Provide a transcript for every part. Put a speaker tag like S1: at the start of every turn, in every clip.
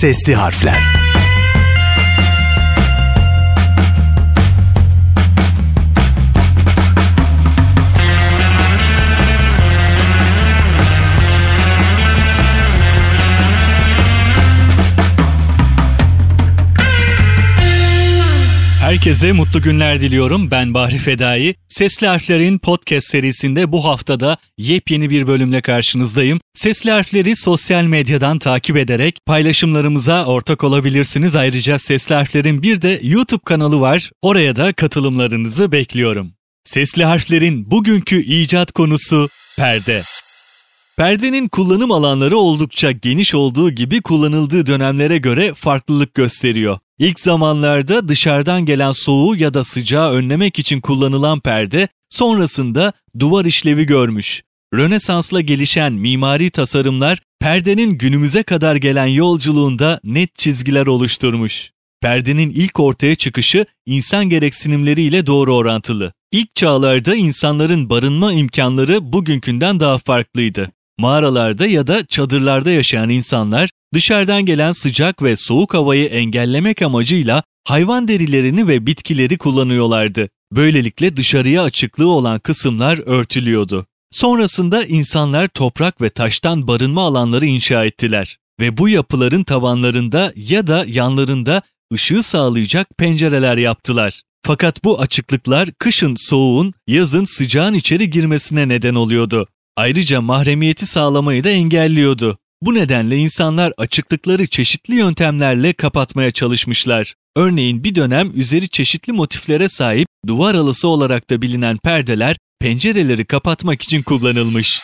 S1: Sesli harfler.
S2: Herkese mutlu günler diliyorum. Ben Bahri Fedai. Sesli Harfler'in podcast serisinde bu haftada yepyeni bir bölümle karşınızdayım. Sesli Harfler'i sosyal medyadan takip ederek paylaşımlarımıza ortak olabilirsiniz. Ayrıca Sesli Harfler'in bir de YouTube kanalı var. Oraya da katılımlarınızı bekliyorum. Sesli Harfler'in bugünkü icat konusu perde. Perdenin kullanım alanları oldukça geniş olduğu gibi kullanıldığı dönemlere göre farklılık gösteriyor. İlk zamanlarda dışarıdan gelen soğuğu ya da sıcağı önlemek için kullanılan perde sonrasında duvar işlevi görmüş. Rönesans'la gelişen mimari tasarımlar perdenin günümüze kadar gelen yolculuğunda net çizgiler oluşturmuş. Perdenin ilk ortaya çıkışı insan gereksinimleriyle doğru orantılı. İlk çağlarda insanların barınma imkanları bugünkünden daha farklıydı. Mağaralarda ya da çadırlarda yaşayan insanlar dışarıdan gelen sıcak ve soğuk havayı engellemek amacıyla hayvan derilerini ve bitkileri kullanıyorlardı. Böylelikle dışarıya açıklığı olan kısımlar örtülüyordu. Sonrasında insanlar toprak ve taştan barınma alanları inşa ettiler ve bu yapıların tavanlarında ya da yanlarında ışığı sağlayacak pencereler yaptılar. Fakat bu açıklıklar kışın soğuğun, yazın sıcağın içeri girmesine neden oluyordu. Ayrıca mahremiyeti sağlamayı da engelliyordu. Bu nedenle insanlar açıklıkları çeşitli yöntemlerle kapatmaya çalışmışlar. Örneğin bir dönem üzeri çeşitli motiflere sahip duvar halısı olarak da bilinen perdeler pencereleri kapatmak için kullanılmış.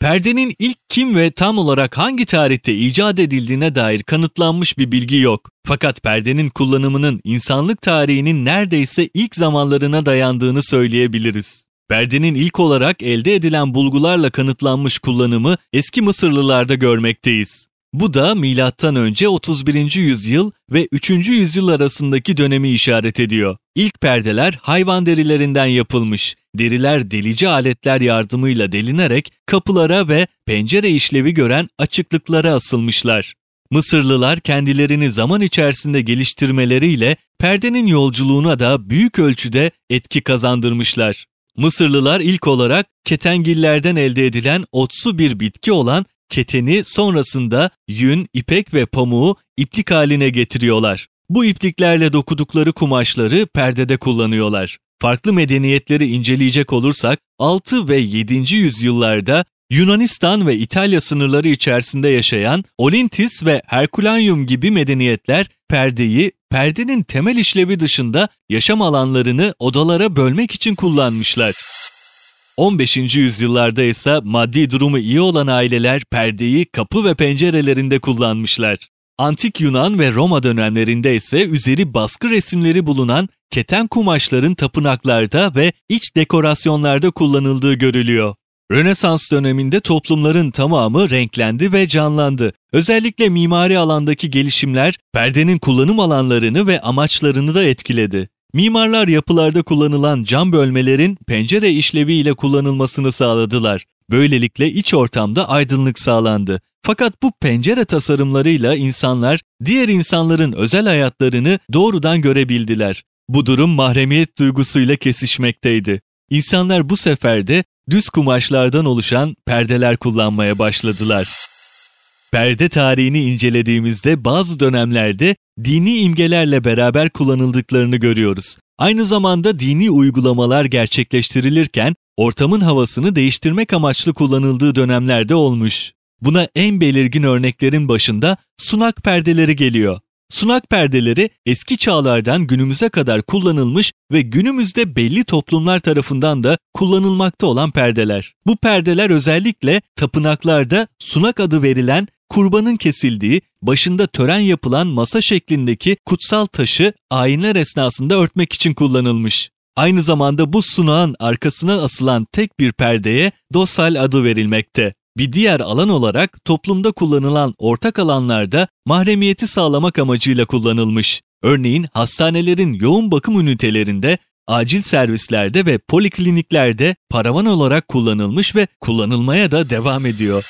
S2: Perdenin ilk kim ve tam olarak hangi tarihte icat edildiğine dair kanıtlanmış bir bilgi yok. Fakat perdenin kullanımının insanlık tarihinin neredeyse ilk zamanlarına dayandığını söyleyebiliriz. Perdenin ilk olarak elde edilen bulgularla kanıtlanmış kullanımı eski Mısırlılarda görmekteyiz. Bu da milattan önce 31. yüzyıl ve 3. yüzyıl arasındaki dönemi işaret ediyor. İlk perdeler hayvan derilerinden yapılmış. Deriler delici aletler yardımıyla delinerek kapılara ve pencere işlevi gören açıklıklara asılmışlar. Mısırlılar kendilerini zaman içerisinde geliştirmeleriyle perdenin yolculuğuna da büyük ölçüde etki kazandırmışlar. Mısırlılar ilk olarak ketengillerden elde edilen otsu bir bitki olan keteni sonrasında yün, ipek ve pamuğu iplik haline getiriyorlar. Bu ipliklerle dokudukları kumaşları perdede kullanıyorlar. Farklı medeniyetleri inceleyecek olursak 6 ve 7. yüzyıllarda Yunanistan ve İtalya sınırları içerisinde yaşayan Olintis ve Herkulanyum gibi medeniyetler perdeyi perdenin temel işlevi dışında yaşam alanlarını odalara bölmek için kullanmışlar. 15. yüzyıllarda ise maddi durumu iyi olan aileler perdeyi kapı ve pencerelerinde kullanmışlar. Antik Yunan ve Roma dönemlerinde ise üzeri baskı resimleri bulunan keten kumaşların tapınaklarda ve iç dekorasyonlarda kullanıldığı görülüyor. Rönesans döneminde toplumların tamamı renklendi ve canlandı. Özellikle mimari alandaki gelişimler perdenin kullanım alanlarını ve amaçlarını da etkiledi. Mimarlar yapılarda kullanılan cam bölmelerin pencere işleviyle kullanılmasını sağladılar. Böylelikle iç ortamda aydınlık sağlandı. Fakat bu pencere tasarımlarıyla insanlar diğer insanların özel hayatlarını doğrudan görebildiler. Bu durum mahremiyet duygusuyla kesişmekteydi. İnsanlar bu sefer de düz kumaşlardan oluşan perdeler kullanmaya başladılar. Perde tarihini incelediğimizde bazı dönemlerde dini imgelerle beraber kullanıldıklarını görüyoruz. Aynı zamanda dini uygulamalar gerçekleştirilirken ortamın havasını değiştirmek amaçlı kullanıldığı dönemlerde olmuş. Buna en belirgin örneklerin başında sunak perdeleri geliyor. Sunak perdeleri eski çağlardan günümüze kadar kullanılmış ve günümüzde belli toplumlar tarafından da kullanılmakta olan perdeler. Bu perdeler özellikle tapınaklarda sunak adı verilen kurbanın kesildiği, başında tören yapılan masa şeklindeki kutsal taşı ayinler esnasında örtmek için kullanılmış. Aynı zamanda bu sunağın arkasına asılan tek bir perdeye dosal adı verilmekte. Bir diğer alan olarak toplumda kullanılan ortak alanlarda mahremiyeti sağlamak amacıyla kullanılmış. Örneğin hastanelerin yoğun bakım ünitelerinde, acil servislerde ve polikliniklerde paravan olarak kullanılmış ve kullanılmaya da devam ediyor.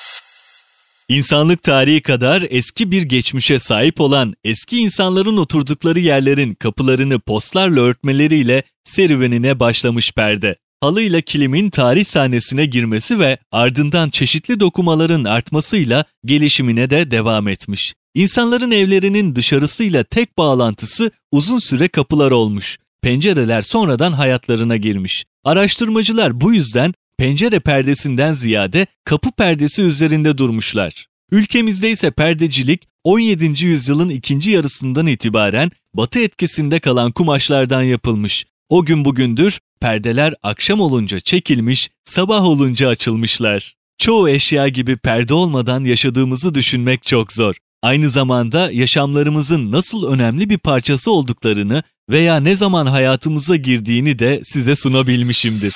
S2: İnsanlık tarihi kadar eski bir geçmişe sahip olan eski insanların oturdukları yerlerin kapılarını postlarla örtmeleriyle serüvenine başlamış perde. Halıyla kilimin tarih sahnesine girmesi ve ardından çeşitli dokumaların artmasıyla gelişimine de devam etmiş. İnsanların evlerinin dışarısıyla tek bağlantısı uzun süre kapılar olmuş. Pencereler sonradan hayatlarına girmiş. Araştırmacılar bu yüzden pencere perdesinden ziyade kapı perdesi üzerinde durmuşlar. Ülkemizde ise perdecilik 17. yüzyılın ikinci yarısından itibaren batı etkisinde kalan kumaşlardan yapılmış. O gün bugündür perdeler akşam olunca çekilmiş, sabah olunca açılmışlar. Çoğu eşya gibi perde olmadan yaşadığımızı düşünmek çok zor. Aynı zamanda yaşamlarımızın nasıl önemli bir parçası olduklarını veya ne zaman hayatımıza girdiğini de size sunabilmişimdir.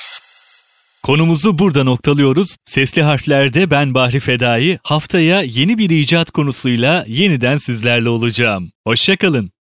S2: Konumuzu burada noktalıyoruz. Sesli harflerde ben Bahri Fedai haftaya yeni bir icat konusuyla yeniden sizlerle olacağım. Hoşçakalın.